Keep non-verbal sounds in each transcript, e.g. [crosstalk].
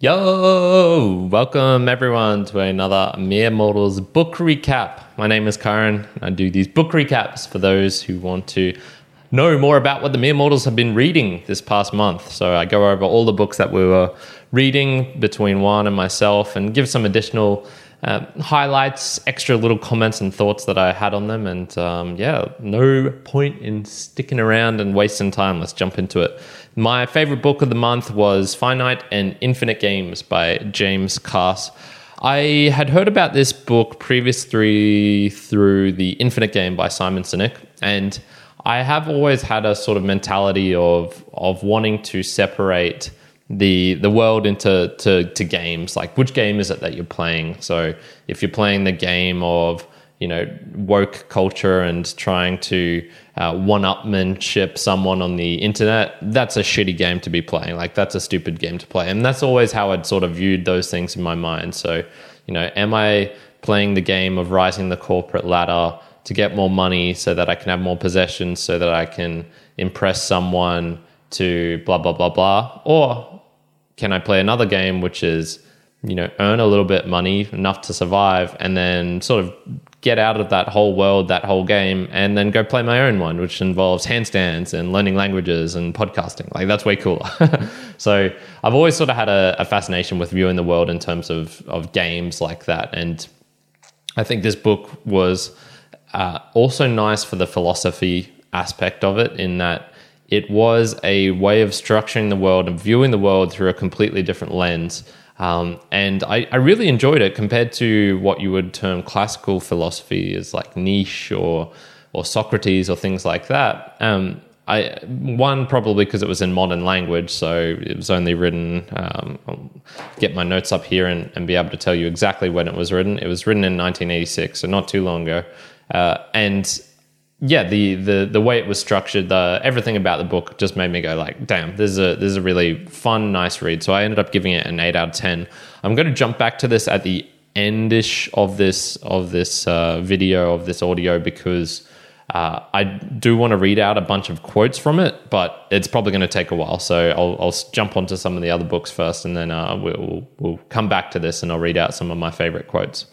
Yo, welcome everyone to another Mere Mortals book recap. My name is Kyrin. I do these book recaps for those who want to know more about what the Mere Mortals have been reading this past month. So I go over all the books that we were reading between Juan and myself and give some additional uh, highlights, extra little comments and thoughts that I had on them. And um, yeah, no point in sticking around and wasting time. Let's jump into it. My favorite book of the month was Finite and Infinite Games by James Carse. I had heard about this book previously through The Infinite Game by Simon Sinek, and I have always had a sort of mentality of of wanting to separate the the world into to, to games. Like which game is it that you're playing? So if you're playing the game of you know woke culture and trying to uh, one-upmanship someone on the internet that's a shitty game to be playing. Like that's a stupid game to play. And that's always how i'd sort of viewed those things in my mind. So you know am i playing the game of rising the corporate ladder to get more money so that i can have more possessions so that i can impress someone to blah blah blah blah? Or can i play another game which is you know earn a little bit money enough to survive and then sort of get out of that whole world, that whole game, and then go play my own one, which involves handstands and learning languages and podcasting. Like that's way cooler. [laughs] so I've always sort of had a, a, fascination with viewing the world in terms of of games like that, and I think this book was uh, also nice for the philosophy aspect of it, in that it was a way of structuring the world and viewing the world through a completely different lens um, and I, I, really enjoyed it compared to what you would term classical philosophy as like Nietzsche or or Socrates or things like that. Um, I one probably because it was in modern language, so it was only written. Um, get my notes up here and, and, be able to tell you exactly when it was written. It was written in 1986, so not too long ago. Uh, and yeah, the the the way it was structured, the everything about the book just made me go like, damn, this is a this is a really fun, nice read. So I ended up giving it an eight out of ten. I'm going to jump back to this at the endish of this of this uh, video of this audio because uh, I do want to read out a bunch of quotes from it, but it's probably going to take a while. So I'll, I'll jump onto some of the other books first, and then uh, we'll we'll come back to this, and I'll read out some of my favorite quotes.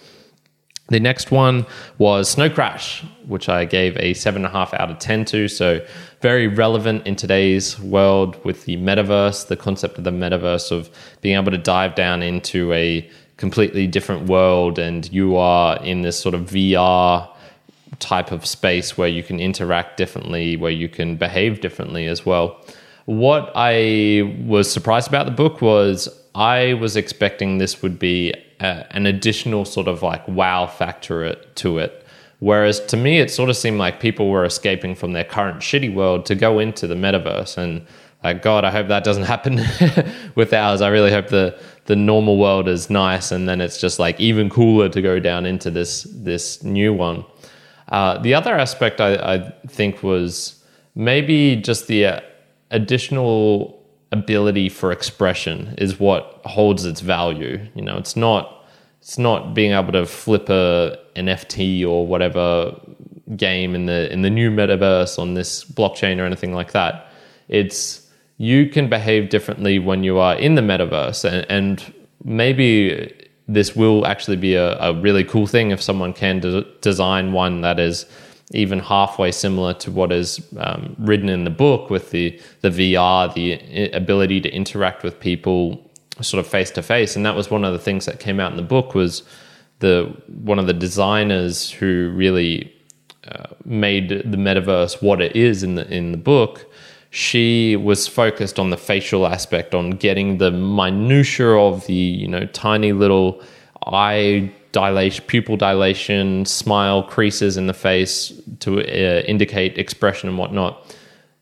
The next one was Snow Crash, which I gave a 7.5 out of 10 to. So, very relevant in today's world with the metaverse, the concept of the metaverse, of being able to dive down into a completely different world, and you are in this sort of VR type of space where you can interact differently, where you can behave differently as well. What I was surprised about the book was I was expecting this would be an additional sort of like wow factor to it. Whereas to me, it sort of seemed like people were escaping from their current shitty world to go into the metaverse. And like, God, I hope that doesn't [laughs] happen with ours. I really hope the the normal world is nice, and then it's just like even cooler to go down into this this new one. Uh, the other aspect I, I, think was maybe just the uh, additional ability for expression is what holds its value. You know, it's not it's not being able to flip a NFT or whatever game in the in the new metaverse on this blockchain or anything like that. It's you can behave differently when you are in the metaverse and, and maybe this will actually be a, a, really cool thing if someone can de- design one that is even halfway similar to what is um, written in the book with the the VR, the ability to interact with people sort of face to face, and that was one of the things that came out in the book was the one of the designers who really uh, made the metaverse what it is in the in the book. She was focused on the facial aspect, on getting the minutia of the you know tiny little eye dilation, pupil dilation, smile, creases in the face to uh, indicate expression and whatnot.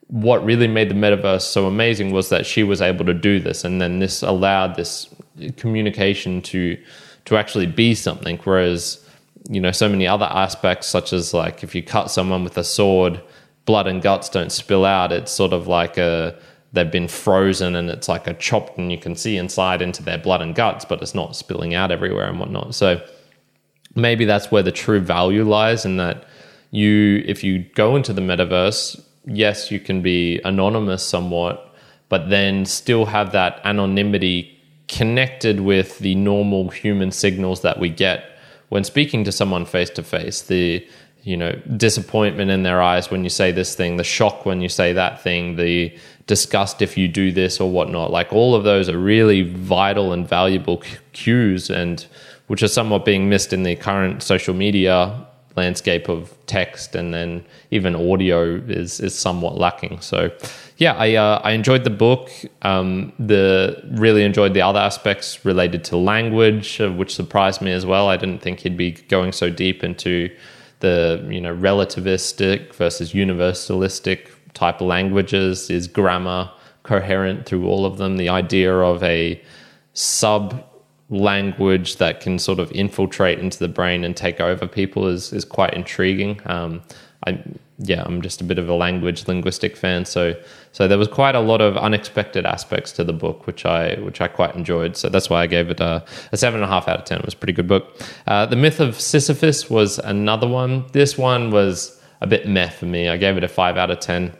What really made the metaverse so amazing was that she was able to do this, and then this allowed this communication to to actually be something. Whereas, you know, so many other aspects, such as like if you cut someone with a sword, blood and guts don't spill out. It's sort of like a they've been frozen and it's like a chopped and you can see inside into their blood and guts, but it's not spilling out everywhere and whatnot. So maybe that's where the true value lies in that you if you go into the metaverse yes you can be anonymous somewhat but then still have that anonymity connected with the normal human signals that we get when speaking to someone face to face. The you know disappointment in their eyes when you say this thing, the shock when you say that thing, the disgust if you do this or whatnot. Like all of those are really vital and valuable cues, and which are somewhat being missed in the current social media landscape of text and then even audio is is somewhat lacking. So yeah, I uh, I enjoyed the book. Um, the really enjoyed the other aspects related to language, uh, which surprised me as well. I didn't think he'd be going so deep into the you know relativistic versus universalistic type of languages. Is grammar coherent through all of them? The idea of a sub language that can sort of infiltrate into the brain and take over people is is quite intriguing. Um, I yeah, I'm just a bit of a language linguistic fan, so so there was quite a lot of unexpected aspects to the book, which I which I quite enjoyed. So that's why I gave it a, a seven and a half out of ten. It was a pretty good book. Uh, the Myth of Sisyphus was another one. This one was a bit meh for me. I gave it a five out of ten.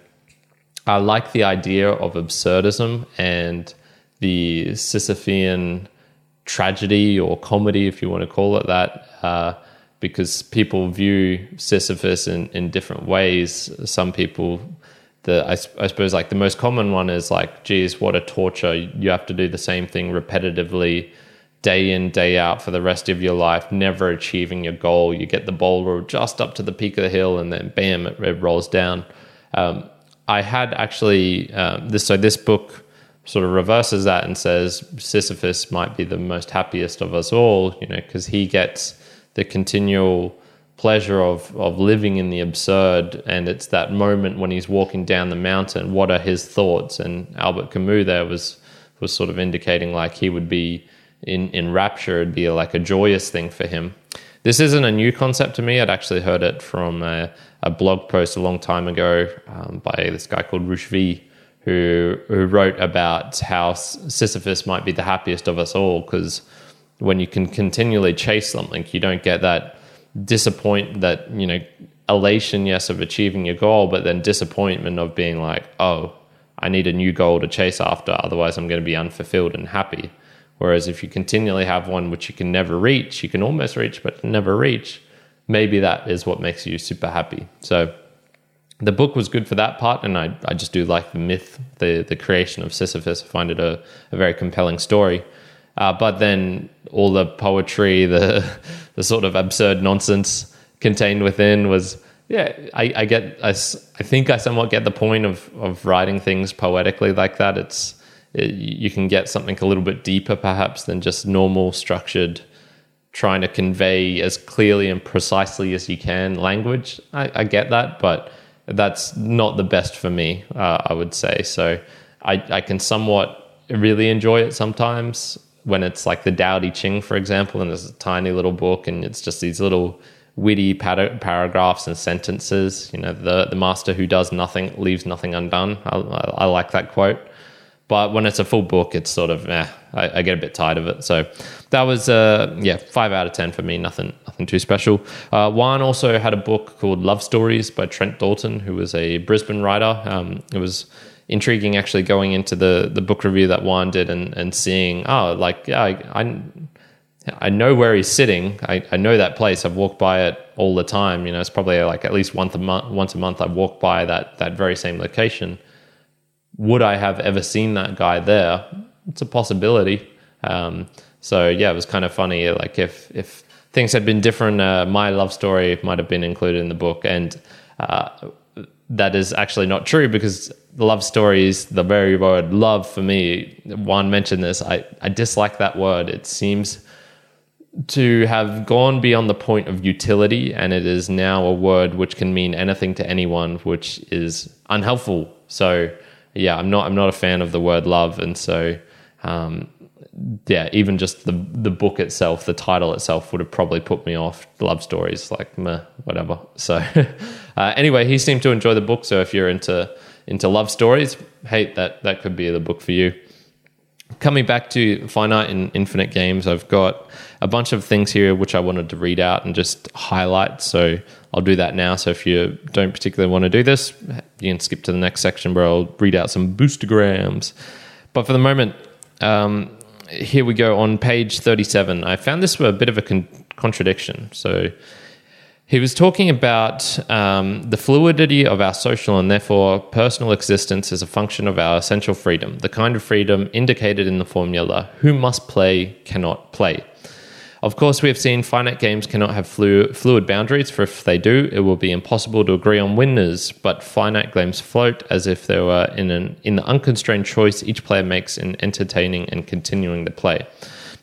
I like the idea of absurdism and the Sisyphean tragedy or comedy, if you want to call it that, uh, because people view Sisyphus in, in different ways. Some people, the I, I, suppose, like the most common one is like, geez, what a torture. You have to do the same thing repetitively, day in, day out for the rest of your life, never achieving your goal. You get the boulder just up to the peak of the hill, and then bam, it, it rolls down. Um, I had actually um, this, so this book sort of reverses that and says Sisyphus might be the most happiest of us all, you know, because he gets the continual pleasure of of living in the absurd. And it's that moment when he's walking down the mountain what are his thoughts? And Albert Camus there was was sort of indicating like he would be in in rapture it'd be like a joyous thing for him. This isn't a new concept to me. I'd actually heard it from a, a blog post a long time ago um, by this guy called Rushvi who who wrote about how Sisyphus might be the happiest of us all because when you can continually chase something, you don't get that disappoint that you know elation, yes, of achieving your goal, but then disappointment of being like, oh, I need a new goal to chase after, otherwise I'm going to be unfulfilled and happy. Whereas if you continually have one which you can never reach, you can almost reach but never reach, maybe that is what makes you super happy. So the book was good for that part, and I, I just do like the myth, the, the creation of Sisyphus. I find it a, a very compelling story. Uh, but then all the poetry, the [laughs] the sort of absurd nonsense contained within was, yeah, I, I get, I, I think I somewhat get the point of, of writing things poetically like that. It's, it, you can get something a little bit deeper perhaps than just normal structured trying to convey as clearly and precisely as you can language. I, I get that, but that's not the best for me, uh, I would say. So I, I can somewhat really enjoy it sometimes when it's like the Tao Te Ching, for example, and there's a tiny little book and it's just these little witty par- paragraphs and sentences. You know, the, the master who does nothing leaves nothing undone. I, I, I like that quote. But when it's a full book, it's sort of, eh, I, I get a bit tired of it. So that was, uh, yeah, five out of 10 for me. Nothing, nothing too special. Uh, Juan also had a book called Love Stories by Trent Dalton, who was a Brisbane writer. Um, it was intriguing actually going into the, the book review that Juan did and, and seeing, oh, like, yeah, I, I I know where he's sitting. I, I know that place. I've walked by it all the time. You know, it's probably like at least once a month. Once a month, I walk by that that very same location would I have ever seen that guy there? It's a possibility. Um, so yeah, it was kind of funny. Like if if things had been different, uh, my love story might have been included in the book, and uh, that is actually not true because the love story is the very word love for me. Juan mentioned this. I I dislike that word. It seems to have gone beyond the point of utility, and it is now a word which can mean anything to anyone, which is unhelpful. So yeah, I'm not I'm not a fan of the word love, and so um, yeah, even just the the book itself, the title itself, would have probably put me off. Love stories, like meh, whatever. So [laughs] uh, anyway, he seemed to enjoy the book. So if you're into into love stories, hey, that that could be the book for you. Coming back to finite and infinite games, I've got a bunch of things here which I wanted to read out and just highlight. So I'll do that now. So if you don't particularly want to do this, you can skip to the next section where I'll read out some boostagrams. But for the moment, um, here we go on page 37. I found this a bit of a con- contradiction. So he was talking about um, the fluidity of our social and therefore personal existence as a function of our essential freedom, the kind of freedom indicated in the formula who must play, cannot play. Of course, we have seen finite games cannot have flu- fluid boundaries, for if they do, it will be impossible to agree on winners. But finite games float as if they were in an in the unconstrained choice each player makes in entertaining and continuing the play.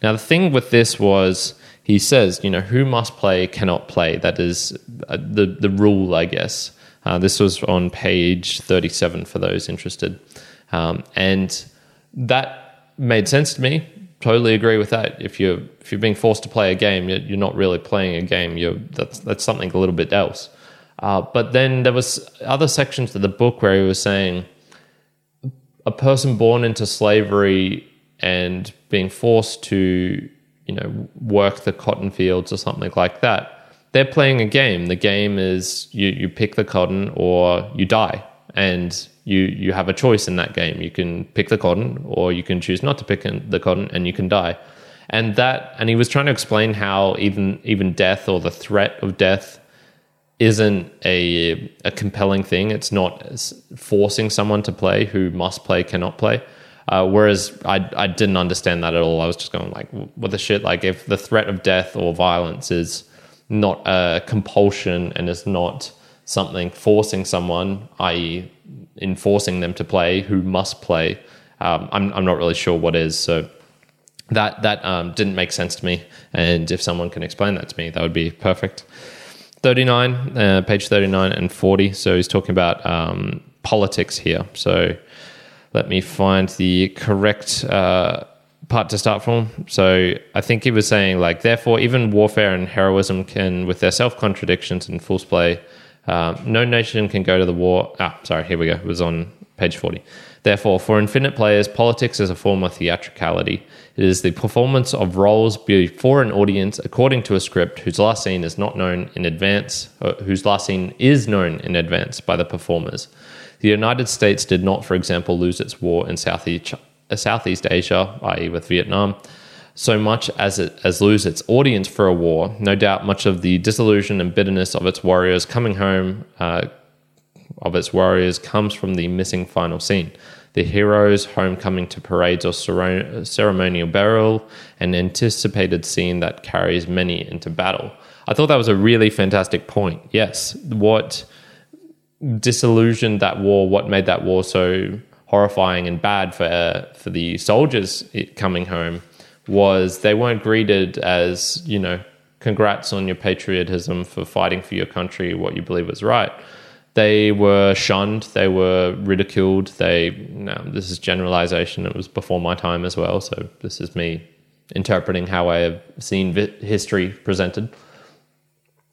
Now, the thing with this was he says, you know, who must play cannot play. That is uh, the the rule, I guess. Uh, this was on page thirty seven for those interested, um, and that made sense to me totally agree with that. If you're if you're being forced to play a game, you're, not really playing a game. You're that's that's something a little bit else. Uh, but then there was other sections of the book where he was saying a person born into slavery and being forced to you know work the cotton fields or something like that. They're playing a game. The game is you you pick the cotton or you die, and you you have a choice in that game. You can pick the cotton, or you can choose not to pick the cotton, and you can die. And that, and he was trying to explain how even even death or the threat of death isn't a a compelling thing. It's not forcing someone to play who must play cannot play. Uh, whereas I I didn't understand that at all. I was just going like, what the shit? Like if the threat of death or violence is not a compulsion and is not something forcing someone, i.e., enforcing them to play who must play. Um, I'm I'm not really sure what is. So that that um, didn't make sense to me. And if someone can explain that to me, that would be perfect. 39, uh, page 39 and 40. So he's talking about um, politics here. So let me find the correct uh, part to start from. So I think he was saying, like, therefore, even warfare and heroism can, with their self contradictions and full display, uh, no nation can go to the war. Ah, sorry, here we go. It was on page 40. Therefore, for infinite players, politics is a form of theatricality. It is the performance of roles before an audience according to a script whose last scene is not known in advance, whose last scene is known in advance by the performers. The United States did not, for example, lose its war in Southeast, Southeast Asia, i.e., with Vietnam, so much as it as lose its audience for a war. No doubt, much of the disillusion and bitterness of its warriors coming home uh, of its warriors comes from the missing final scene. The hero's homecoming to parades or ceremonial burial, an anticipated scene that carries many into battle. I thought that was a really fantastic point. Yes, what disillusioned that war, what made that war so horrifying and bad for uh, for the soldiers coming home was they weren't greeted as, you know, congrats on your patriotism for fighting for your country, what you believe was right. They were shunned, they were ridiculed. They, no, this is generalization. It was before my time as well. So this is me interpreting how I have seen vi- history presented.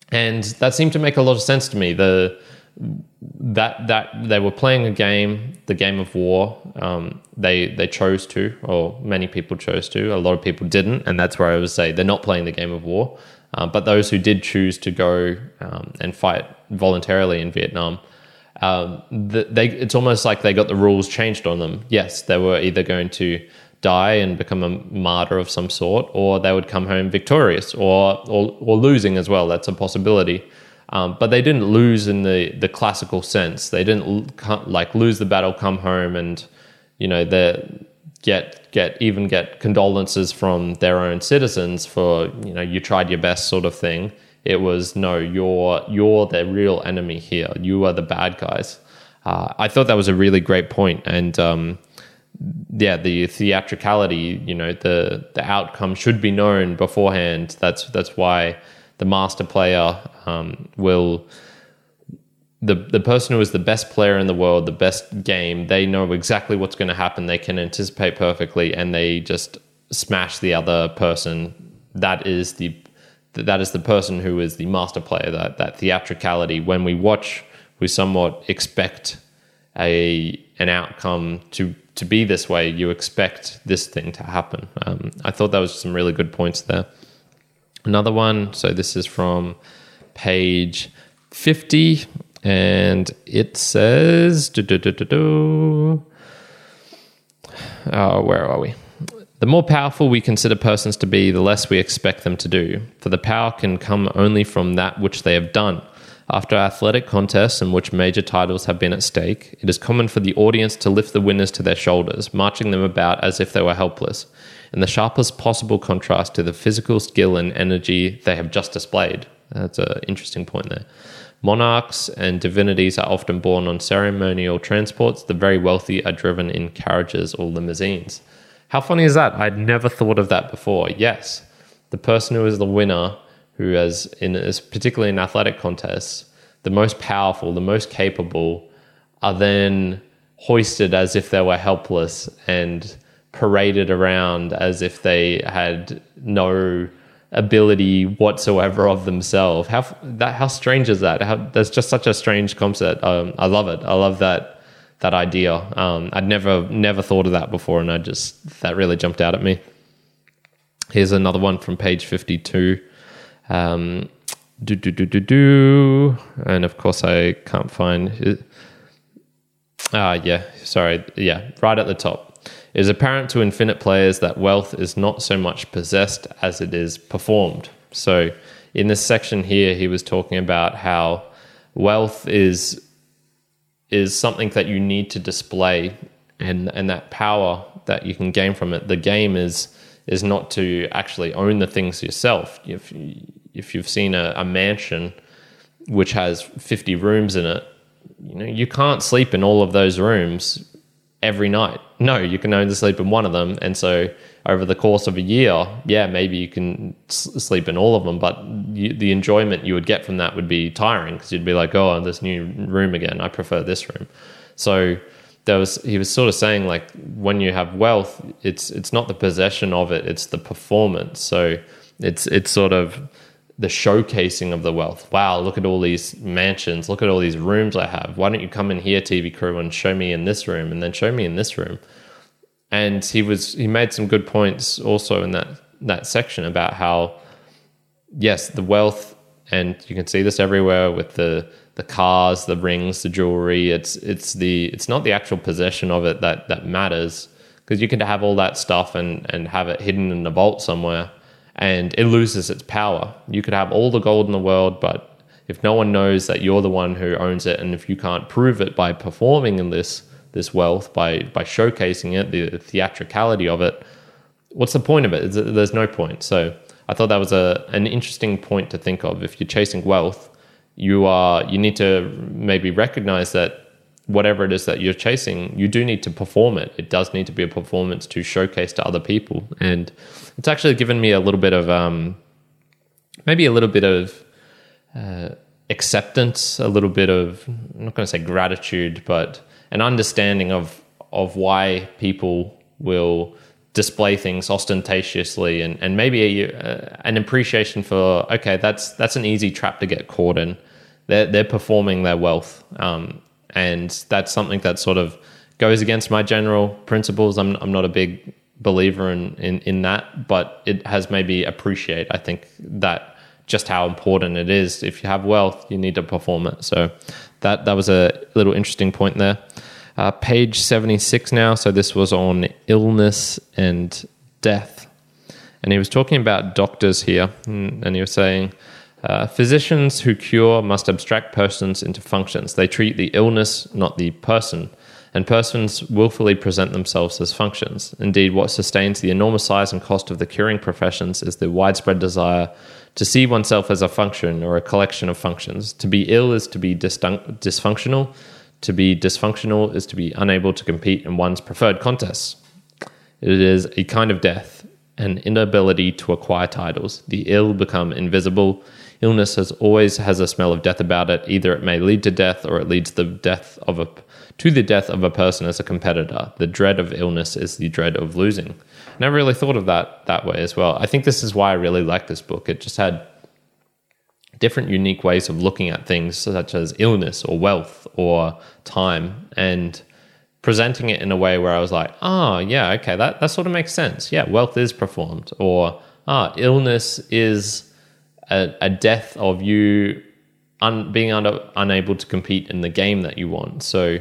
And that seemed to make a lot of sense to me. The, that that they were playing a game, the game of war. Um, they they chose to, or many people chose to. A lot of people didn't, and that's where I would say they're not playing the game of war. Uh, but those who did choose to go um, and fight voluntarily in Vietnam, um, they it's almost like they got the rules changed on them. Yes, they were either going to die and become a martyr of some sort, or they would come home victorious, or or, or losing as well. That's a possibility. Um, but they didn't lose in the, the classical sense. They didn't like lose the battle, come home, and you know the get get even get condolences from their own citizens for you know you tried your best sort of thing. It was no, you're you're the real enemy here. You are the bad guys. Uh, I thought that was a really great point, and um, yeah, the theatricality. You know, the the outcome should be known beforehand. That's that's why the master player um, will the the person who is the best player in the world, the best game, they know exactly what's going to happen. They can anticipate perfectly, and they just smash the other person. That is the that is the person who is the master player. That that theatricality. When we watch, we somewhat expect a an outcome to to be this way. You expect this thing to happen. Um, I thought that was some really good points there. Another one. So this is from page 50, and it says, oh, where are we? The more powerful we consider persons to be, the less we expect them to do, for the power can come only from that which they have done. After athletic contests in which major titles have been at stake, it is common for the audience to lift the winners to their shoulders, marching them about as if they were helpless, in the sharpest possible contrast to the physical skill and energy they have just displayed. That's an interesting point there. Monarchs and divinities are often borne on ceremonial transports. The very wealthy are driven in carriages or limousines. How funny is that? I'd never thought of that before. Yes, the person who is the winner, who has, in particularly in athletic contests, the most powerful, the most capable, are then hoisted as if they were helpless and paraded around as if they had no ability whatsoever of themselves. How that how strange is that? How, that's just such a strange concept. Um, I love it. I love that that idea. Um, I'd never never thought of that before, and I just that really jumped out at me. Here's another one from page fifty two. Um, do do do do do, and of course I can't find. Ah, yeah. Sorry. Yeah, right at the top. It is apparent to infinite players that wealth is not so much possessed as it is performed. So, in this section here, he was talking about how wealth is is something that you need to display, and and that power that you can gain from it. The game is is not to actually own the things yourself. If if you've seen a, a mansion which has fifty rooms in it, you know you can't sleep in all of those rooms every night. No, you can only sleep in one of them. And so over the course of a year, yeah, maybe you can s- sleep in all of them, but you, the enjoyment you would get from that would be tiring because you'd be like, oh, this new room again. I prefer this room. So there was he was sort of saying like when you have wealth, it's it's not the possession of it, it's the performance. So it's it's sort of the showcasing of the wealth. Wow, look at all these mansions. Look at all these rooms I have. Why don't you come in here, TV crew, and show me in this room, and then show me in this room? And he was he made some good points also in that that section about how yes, the wealth, and you can see this everywhere with the the cars, the rings, the jewelry. It's it's the it's not the actual possession of it that that matters because you can have all that stuff and and have it hidden in a vault somewhere and it loses its power. You could have all the gold in the world, but if no one knows that you're the one who owns it, and if you can't prove it by performing in this this wealth, by by showcasing it, the theatricality of it, what's the point of it? There's no point. So I thought that was a an interesting point to think of. If you're chasing wealth, you are you need to maybe recognize that whatever it is that you're chasing, you do need to perform it. It does need to be a performance to showcase to other people. And it's actually given me a little bit of, um, maybe a little bit of uh, acceptance, a little bit of, I'm not going to say gratitude, but an understanding of, of why people will display things ostentatiously and, and maybe a, uh, an appreciation for, okay, that's, that's an easy trap to get caught in. They're, they're performing their wealth. Um, and that's something that sort of goes against my general principles. I'm I'm not a big believer in in, in that, but it has made me appreciate. I think that just how important it is. If you have wealth, you need to perform it. So that that was a little interesting point there. Uh, page seventy six now. So this was on illness and death, and he was talking about doctors here, and he was saying uh, physicians who cure must abstract persons into functions. They treat the illness, not the person, and persons willfully present themselves as functions. Indeed, what sustains the enormous size and cost of the curing professions is the widespread desire to see oneself as a function or a collection of functions. To be ill is to be dysfunctional. To be dysfunctional is to be unable to compete in one's preferred contests. It is a kind of death, an inability to acquire titles. The ill become invisible illness has always has a smell of death about it. Either it may lead to death or it leads the death of a to the death of a person as a competitor. The dread of illness is the dread of losing. Never really thought of that that way as well. I think this is why I really like this book. It just had different unique ways of looking at things such as illness or wealth or time and presenting it in a way where I was like, oh, yeah, okay, that, that sort of makes sense. Yeah, wealth is performed. Or, ah, illness is a, a death of you un, being under, unable to compete in the game that you want. So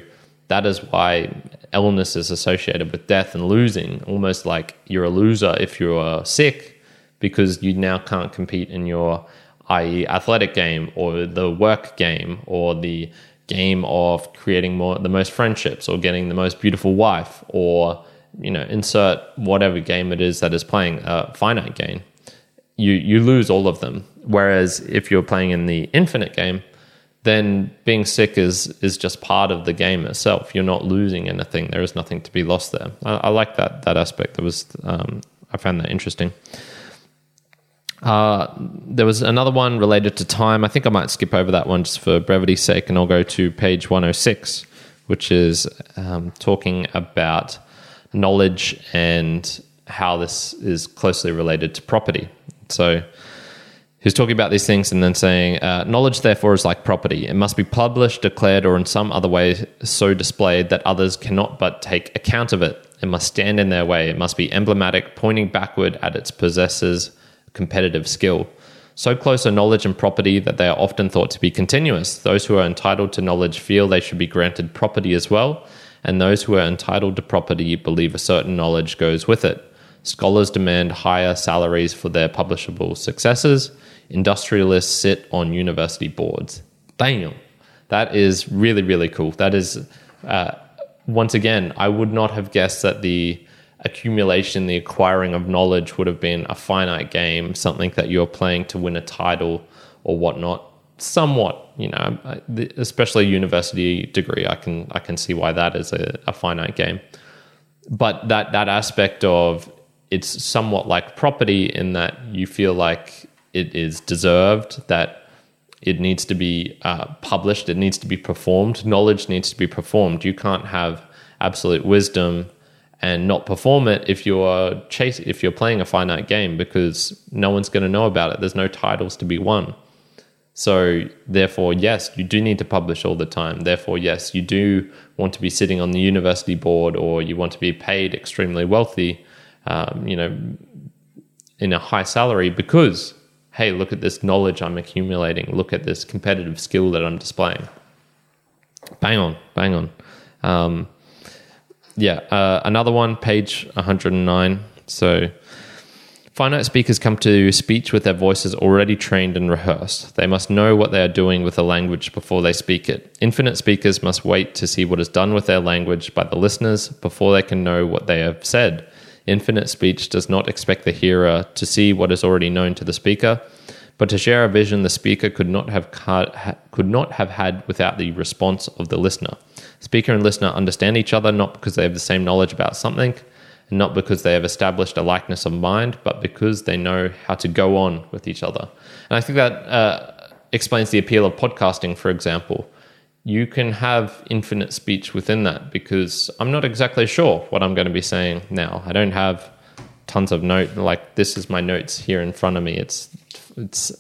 that is why illness is associated with death and losing, almost like you're a loser if you're sick because you now can't compete in your i.e. athletic game or the work game or the game of creating more the most friendships or getting the most beautiful wife or you know insert whatever game it is that is playing a finite game you you lose all of them. Whereas if you're playing in the infinite game then being sick is is just part of the game itself. You're not losing anything. There is nothing to be lost there. I, I like that that aspect. That was um, i found that interesting. Uh, there was another one related to time. I think I might skip over that one just for brevity's sake, and I'll go to page 106, which is um, talking about knowledge and how this is closely related to property. So he's talking about these things and then saying, uh, knowledge, therefore, is like property. It must be published, declared, or in some other way so displayed that others cannot but take account of it. It must stand in their way. It must be emblematic, pointing backward at its possessors competitive skill. So close are knowledge and property that they are often thought to be continuous. Those who are entitled to knowledge feel they should be granted property as well, and those who are entitled to property believe a certain knowledge goes with it. Scholars demand higher salaries for their publishable successes. Industrialists sit on university boards. Damn. That is really, really cool. That is, uh, once again, I would not have guessed that the accumulation, the acquiring of knowledge would have been a finite game, something that you're playing to win a title or whatnot. Somewhat, you know, especially a university degree, I can I can see why that is a, a finite game. But that that aspect of it's somewhat like property in that you feel like it is deserved, that it needs to be uh, published, it needs to be performed, knowledge needs to be performed. You can't have absolute wisdom and not perform it if you're chase if you're playing a finite game because no one's going to know about it. There's no titles to be won. So therefore, yes, you do need to publish all the time. Therefore, yes, you do want to be sitting on the university board or you want to be paid extremely wealthy, um, you know, in a high salary because hey, look at this knowledge I'm accumulating. Look at this competitive skill that I'm displaying. Bang on, bang on. Um, yeah, uh, another one, page 109. So, finite speakers come to speech with their voices already trained and rehearsed. They must know what they are doing with the language before they speak it. Infinite speakers must wait to see what is done with their language by the listeners before they can know what they have said. Infinite speech does not expect the hearer to see what is already known to the speaker, but to share a vision the speaker could not have could not have had without the response of the listener. Speaker and listener understand each other not because they have the same knowledge about something, and not because they have established a likeness of mind, but because they know how to go on with each other. And I think that uh, explains the appeal of podcasting, for example. You can have infinite speech within that because I'm not exactly sure what I'm going to be saying now. I don't have tons of note like this is my notes here in front of me. It's it's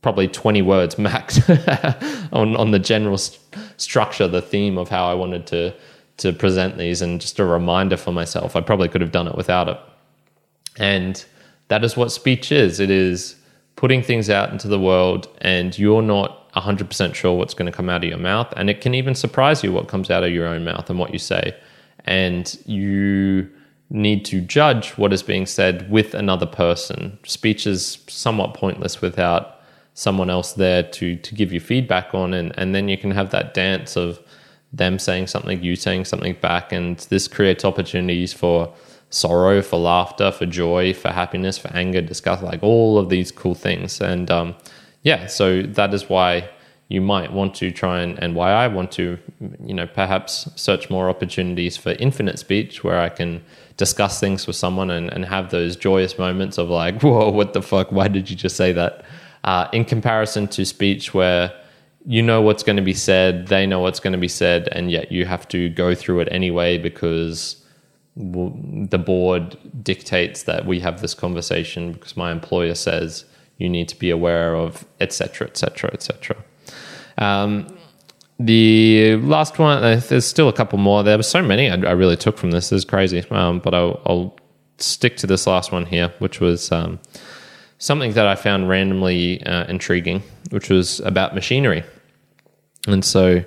probably 20 words max [laughs] on, on the general st- structure, the theme of how I wanted to, to present these, and just a reminder for myself. I probably could have done it without it. And that is what speech is it is putting things out into the world, and you're not 100% sure what's going to come out of your mouth. And it can even surprise you what comes out of your own mouth and what you say. And you need to judge what is being said with another person. Speech is somewhat pointless without someone else there to to give you feedback on and and then you can have that dance of them saying something you saying something back and this creates opportunities for sorrow for laughter for joy for happiness for anger disgust like all of these cool things and um, yeah so that is why you might want to try and, and why I want to, you know, perhaps search more opportunities for infinite speech where I can discuss things with someone and, and have those joyous moments of like, [laughs] whoa, what the fuck? Why did you just say that? uh, in comparison to speech where you know what's going to be said, they know what's going to be said, and yet you have to go through it anyway because the board dictates that we have this conversation because my employer says you need to be aware of etc etc etc the last one uh, there's still a couple more there were so many i, I really took from this this is crazy um, but I'll, I'll, stick to this last one here which was um, something that I found randomly uh, intriguing, which was about machinery. And so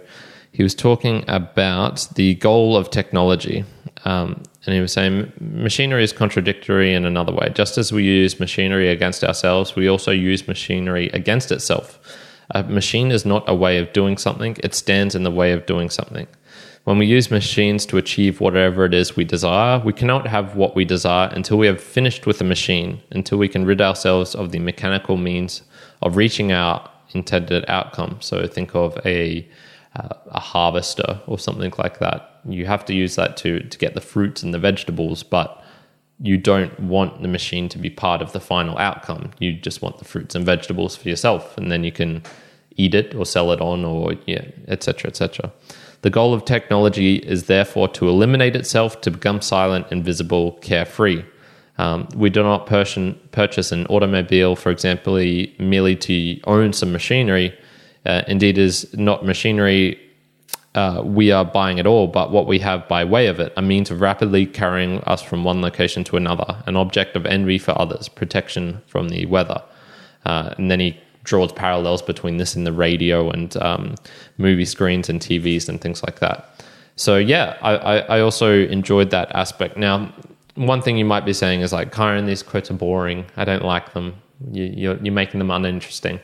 he was talking about the goal of technology. Um, and he was saying machinery is contradictory in another way. Just as we use machinery against ourselves, we also use machinery against itself. A machine is not a way of doing something, it stands in the way of doing something. When we use machines to achieve whatever it is we desire, we cannot have what we desire until we have finished with the machine, until we can rid ourselves of the mechanical means of reaching our intended outcome. So think of a uh, a harvester or something like that. You have to use that to to get the fruits and the vegetables, but you don't want the machine to be part of the final outcome. You just want the fruits and vegetables for yourself, and then you can eat it or sell it on, or yeah, etc. etc. The goal of technology is therefore to eliminate itself, to become silent, invisible, carefree. Um, we do not purchase an automobile, for example, merely to own some machinery. Uh, indeed, is not machinery uh, we are buying it all, but what we have by way of it, a means of rapidly carrying us from one location to another, an object of envy for others, protection from the weather. Uh, and then he draws parallels between this and the radio and um, movie screens and TVs and things like that. So yeah, I, I, also enjoyed that aspect. Now, one thing you might be saying is like, Kyrin, these quotes are boring. I don't like them. You, you're, you're making them uninteresting.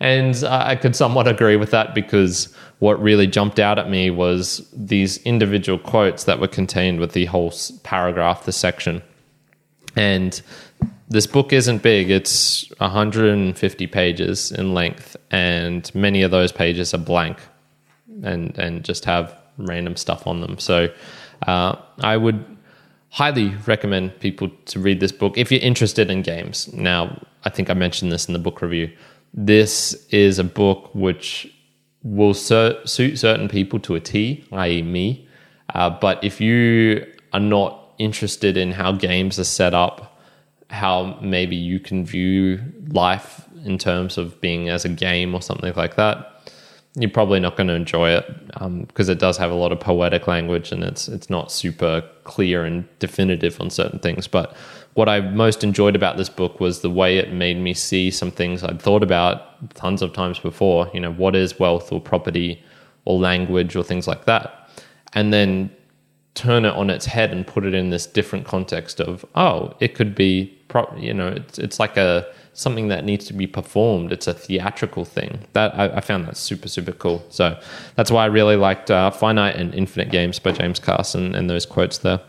And I could somewhat agree with that because what really jumped out at me was these individual quotes that were contained with the whole paragraph, the section. And this book isn't big, it's 150 pages in length, and many of those pages are blank and, and just have random stuff on them. So uh, I would highly recommend people to read this book if you're interested in games. Now, I think I mentioned this in the book review. This is a book which will suit certain people to a T, i.e., me. Uh, but if you are not interested in how games are set up, how maybe you can view life in terms of being as a game or something like that, you're probably not going to enjoy it because um, it does have a lot of poetic language and it's it's not super clear and definitive on certain things. But what I most enjoyed about this book was the way it made me see some things I'd thought about tons of times before. You know, what is wealth or property or language or things like that, and then turn it on its head and put it in this different context of oh it could be pro- you know it's, it's like a something that needs to be performed it's a theatrical thing that I, I found that super super cool so that's why I really liked uh, finite and infinite games by James Carse and those quotes there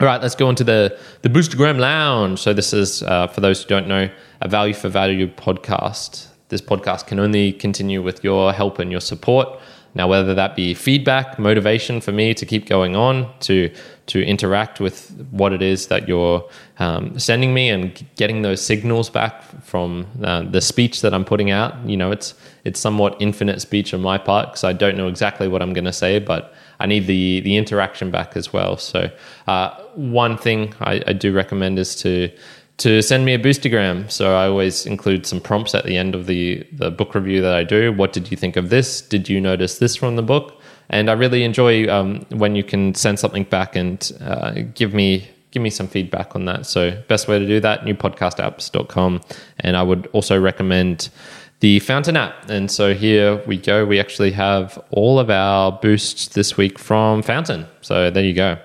all right, let's go on to the, the Boostagram Lounge. So, this is, uh, for those who don't know, a value for value podcast. This podcast can only continue with your help and your support. Now, whether that be feedback, motivation for me to keep going on, to to interact with what it is that you're um, sending me, and getting those signals back from uh, the speech that I'm putting out. You know, it's it's somewhat infinite speech on my part because I don't know exactly what I'm going to say, but I need the the interaction back as well. So, uh, one thing I, I do recommend is to to send me a boostagram. So I always include some prompts at the end of the, the book review that I do. What did you think of this? Did you notice this from the book? And I really enjoy um, when you can send something back and uh, give me give me some feedback on that. So best way to do that, newpodcastapps.com. And I would also recommend the Fountain app. And so here we go. We actually have all of our boosts this week from Fountain. So there you go.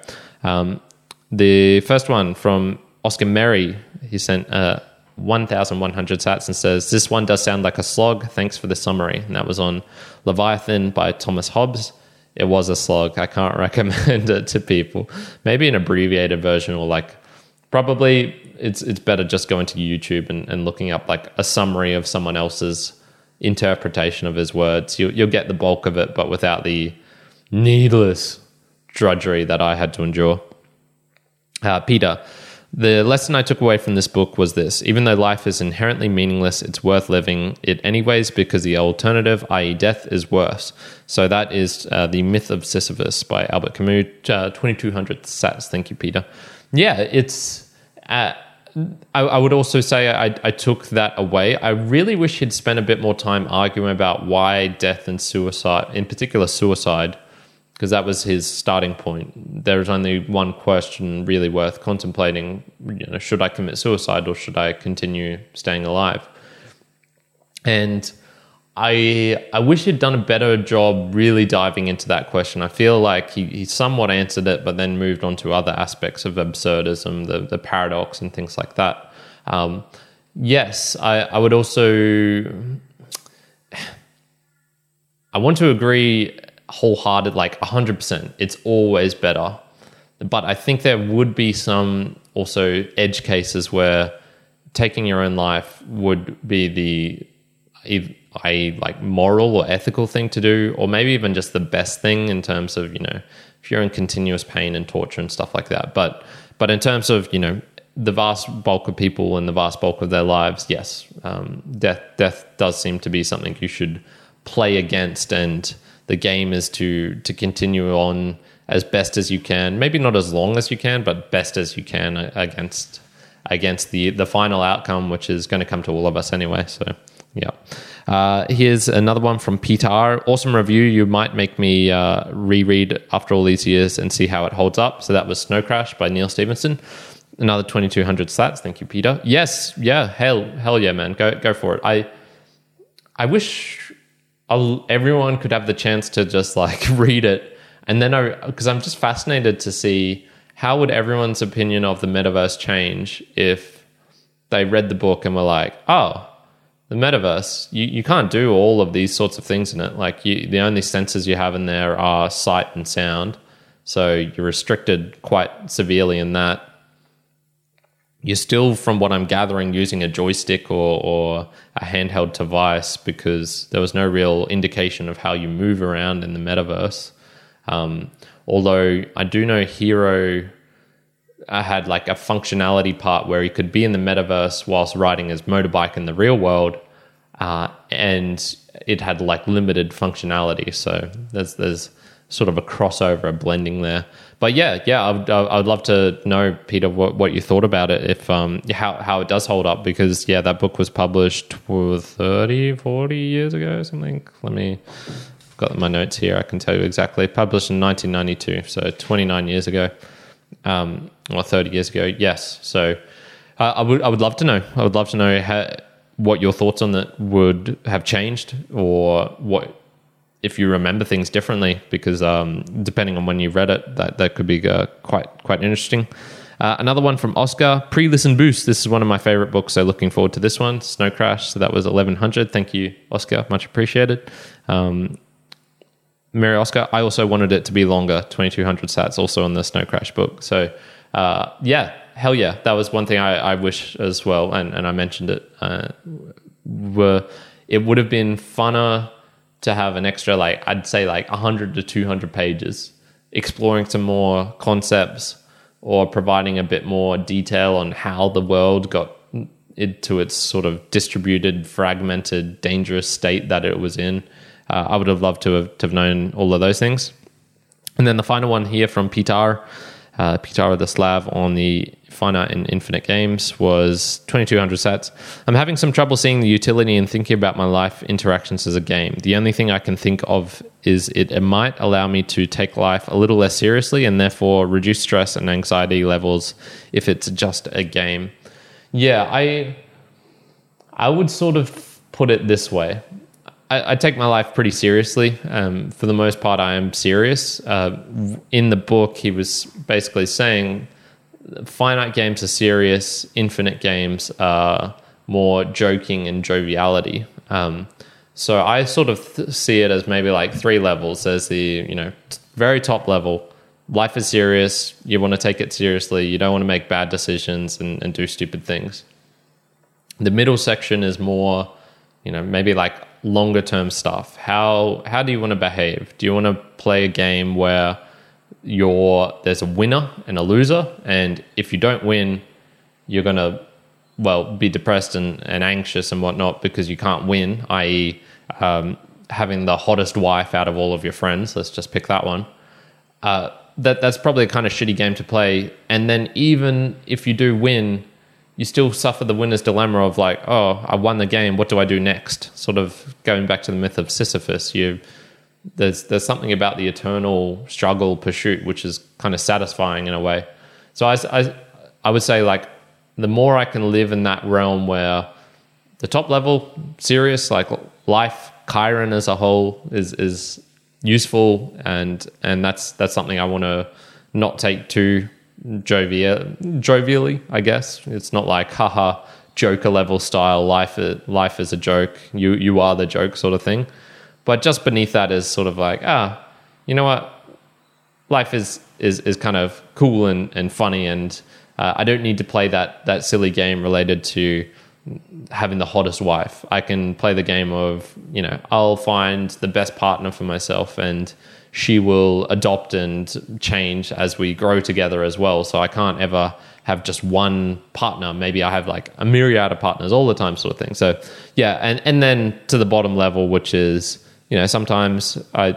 Um, the first one from Oscar Merry he sent uh, 1,100 sats and says, This one does sound like a slog. Thanks for the summary. And that was on Leviathan by Thomas Hobbes. It was a slog. I can't [laughs] recommend it to people. Maybe an abbreviated version or like probably it's it's better just going to YouTube and, and looking up like a summary of someone else's interpretation of his words. You, you'll get the bulk of it, but without the needless drudgery that I had to endure. Uh, Peter, the lesson I took away from this book was this even though life is inherently meaningless, it's worth living it anyways because the alternative, i.e., death, is worse. So that is uh, The Myth of Sisyphus by Albert Camus, uh, 2200 sats. Thank you, Peter. Yeah, it's. Uh, I, I, would also say I, I, took that away. I really wish he'd spent a bit more time arguing about why death and suicide, in particular suicide, because that was his starting point. There is only one question really worth contemplating: you know, should I commit suicide or should I continue staying alive? And I I wish he'd done a better job really diving into that question. I feel like he, he somewhat answered it, but then moved on to other aspects of absurdism, the the paradox, and things like that. Um, yes, I, I would also. [sighs] I want to agree wholehearted, like hundred percent. It's always better, but I think there would be some also edge cases where taking your own life would be the a like moral or ethical thing to do, or maybe even just the best thing in terms of you know if you're in continuous pain and torture and stuff like that. But but in terms of you know the vast bulk of people and the vast bulk of their lives, yes, um, death death does seem to be something you should play against, and the game is to to continue on as best as you can. Maybe not as long as you can, but best as you can against against the the final outcome, which is going to come to all of us anyway. So yeah. Uh, here's another one from Peter Awesome review. You might make me uh, reread after all these years and see how it holds up. So that was Snow Crash by Neal Stephenson. Another 2200 sats. Thank you, Peter. Yes, yeah, hell, hell yeah, man. Go, go for it. I, I wish I'll, everyone could have the chance to just like [laughs] read it, and then I, because I'm just fascinated to see how would everyone's opinion of the metaverse change if they read the book and were like, oh, the metaverse, you, you can't do all of these sorts of things in it. Like you, the only senses you have in there are sight and sound. So you're restricted quite severely in that. You're still, from what I'm gathering, using a joystick or, or a handheld device because there was no real indication of how you move around in the metaverse. Um, although I do know Hiro I had like a functionality part where he could be in the metaverse whilst riding his motorbike in the real world, uh, and it had like limited functionality. So there's there's sort of a crossover, a blending there. But yeah, yeah, I would, I would love to know, Peter, what, what you thought about it, if um, how how it does hold up, because yeah, that book was published 30, 40 years ago, something. Let me. I've got my notes here. I can tell you exactly. Published in 1992, so 29 years ago um, or 30 years ago. Yes. So uh, I would I would love to know. I would love to know how, what your thoughts on that would have changed, or what if you remember things differently. Because um, depending on when you read it, that that could be uh, quite quite interesting. Uh, another one from Oscar, pre-listen boost. This is one of my favorite books, so looking forward to this one. Snow Crash. So that was eleven hundred. Thank you, Oscar. Much appreciated. Um, Mary Oscar, I also wanted it to be longer, 2200 sats, also on the Snow Crash book. So, uh, yeah, hell yeah. That was one thing I, I wish as well, and, and I mentioned it. Uh, were It would have been funner to have an extra, like, I'd say like 100 to 200 pages, exploring some more concepts or providing a bit more detail on how the world got into its sort of distributed, fragmented, dangerous state that it was in uh, I would have loved to have, to have known all of those things. And then the final one here from Pitar, uh, Pitar the Slav on the finite and infinite games was 2200 sats. I'm having some trouble seeing the utility and thinking about my life interactions as a game. The only thing I can think of is it, it might allow me to take life a little less seriously and therefore reduce stress and anxiety levels if it's just a game. Yeah, I I would sort of put it this way. I, I, take my life pretty seriously. Um, for the most part, I am serious. Uh, in the book, he was basically saying finite games are serious, infinite games are more joking and joviality. Um, so I sort of th- see it as maybe like three levels. There's the you know very top level. Life is serious. You want to take it seriously. You don't want to make bad decisions and, and do stupid things. The middle section is more, you know, maybe like longer term stuff. How how do you want to behave? Do you want to play a game where there's a winner and a loser, and if you don't win, you're gonna well be depressed and, and anxious and whatnot because you can't win, i.e., um, having the hottest wife out of all of your friends. Let's just pick that one. Uh, that that's probably a kind of shitty game to play. And then even if you do win, you still suffer the winner's dilemma of like, oh, I won the game. What do I do next? Sort of going back to the myth of Sisyphus. You there's there's something about the eternal struggle pursuit which is kind of satisfying in a way. So I, I, I would say like the more I can live in that realm where the top level serious like life Chiron as a whole is is useful, and and that's that's something I want to not take too jovial, jovially. I guess it's not like haha Joker level style life life is a joke. You you are the joke sort of thing. But just beneath that is sort of like ah, you know what, life is is is kind of cool and and funny and. Uh, I don't need to play that that silly game related to having the hottest wife. I can play the game of, you know, I'll find the best partner for myself and she will adopt and change as we grow together as well. So I can't ever have just one partner. Maybe I have like a myriad of partners all the time, sort of thing. So yeah, and and then to the bottom level, which is you know sometimes I.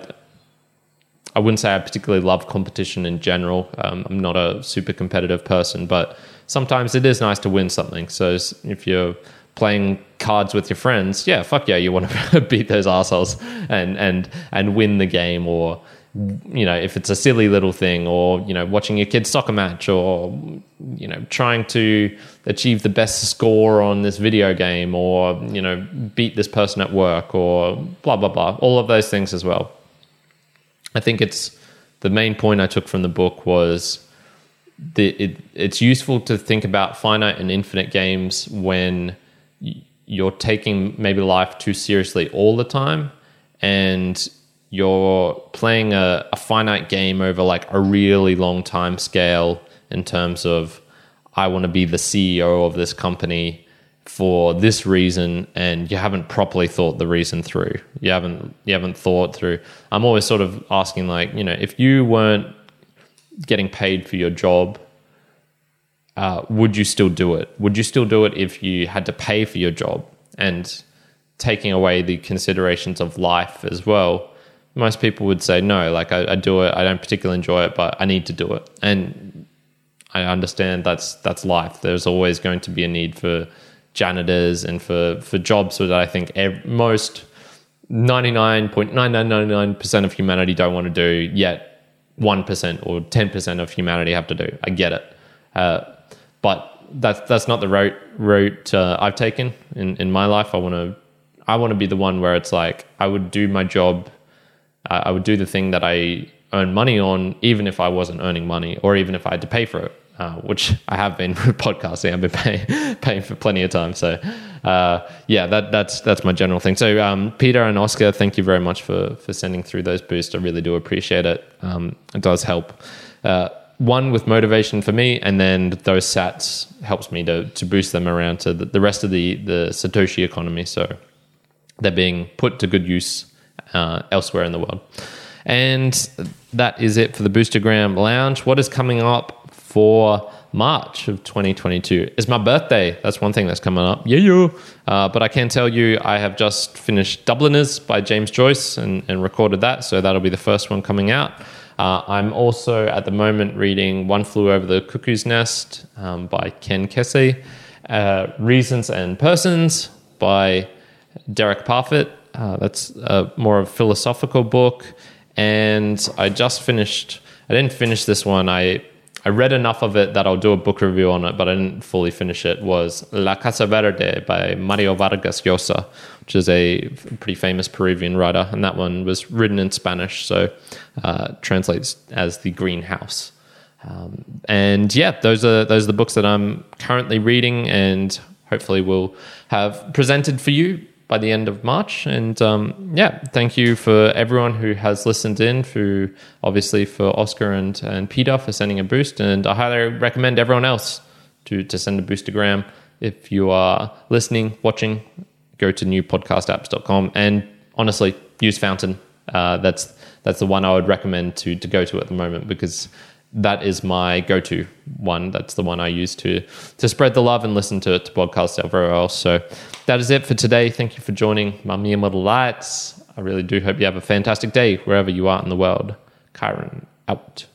I wouldn't say I particularly love competition in general. Um, I'm not a super competitive person, but sometimes it is nice to win something. So if you're playing cards with your friends, yeah, fuck yeah, you want to [laughs] beat those assholes and and and win the game, or you know, if it's a silly little thing, or you know, watching your kid's soccer match, or you know, trying to achieve the best score on this video game, or you know, beat this person at work, or blah blah blah, all of those things as well. I think it's the main point I took from the book was the, it, it's useful to think about finite and infinite games when you're taking maybe life too seriously all the time and you're playing a, a, finite game over like a really long time scale in terms of I want to be the CEO of this company for this reason and you haven't properly thought the reason through. You haven't you haven't thought through. I'm always sort of asking like, you know, if you weren't getting paid for your job, uh, would you still do it? Would you still do it if you had to pay for your job and taking away the considerations of life as well? Most people would say no. Like I, I do it, I don't particularly enjoy it, but I need to do it, and I understand that's that's life. There's always going to be a need for janitors and for for jobs that I think ev- most 99.9999% of humanity don't want to do yet 1% or 10% of humanity have to do. I get it. Uh, but that's that's not the route route uh, I've taken in, in my life. I want to I want to be the one where it's like I would do my job, uh, I would do the thing that I earn money on, even if I wasn't earning money, or even if I had to pay for it, uh, which I have been with [laughs] podcasting. I've been paying [laughs] paying for plenty of time. So uh, yeah, that that's that's my general thing. So um, Peter and Oscar, thank you very much for for sending through those boosts. I really do appreciate it. Um, it does help. Uh, one with motivation for me, and then those sats helps me to to boost them around to the, the rest of the the Satoshi economy. So they're being put to good use uh, elsewhere in the world. And that is it for the Boostagram Lounge. What is coming up for March of 2022? Is my birthday. That's one thing that's coming up. Yeah, yeah. Uh, but I can tell you, I have just finished Dubliners by James Joyce and, and recorded that. So that'll be the first one coming out. Uh, I'm also at the moment reading One Flew Over the Cuckoo's Nest um, by Ken Kesey, uh, Reasons and Persons by Derek Parfit. Uh, that's more of a philosophical book. And I just finished, I didn't finish this one. I I read enough of it that I'll do a book review on it, but I didn't fully finish it. Was La Casa Verde by Mario Vargas Llosa, which is a pretty famous Peruvian writer, and that one was written in Spanish, so uh, translates as the Greenhouse. Um, and yeah, those are those are the books that I'm currently reading, and hopefully will have presented for you by the end of March. And um, yeah, thank you for everyone who has listened in, for obviously for Oscar and, and Peter for sending a boost. And I highly recommend everyone else to, to send a boostagram. If you are listening, watching, go to newpodcastapps.com and honestly use Fountain. Uh, that's that's the one I would recommend to to go to at the moment because that is my go-to one. That's the one I use to to spread the love and listen to to podcasts everywhere else. So that is it for today. Thank you for joining my Mere Model Lights. I really do hope you have a fantastic day wherever you are in the world. Kyrin out.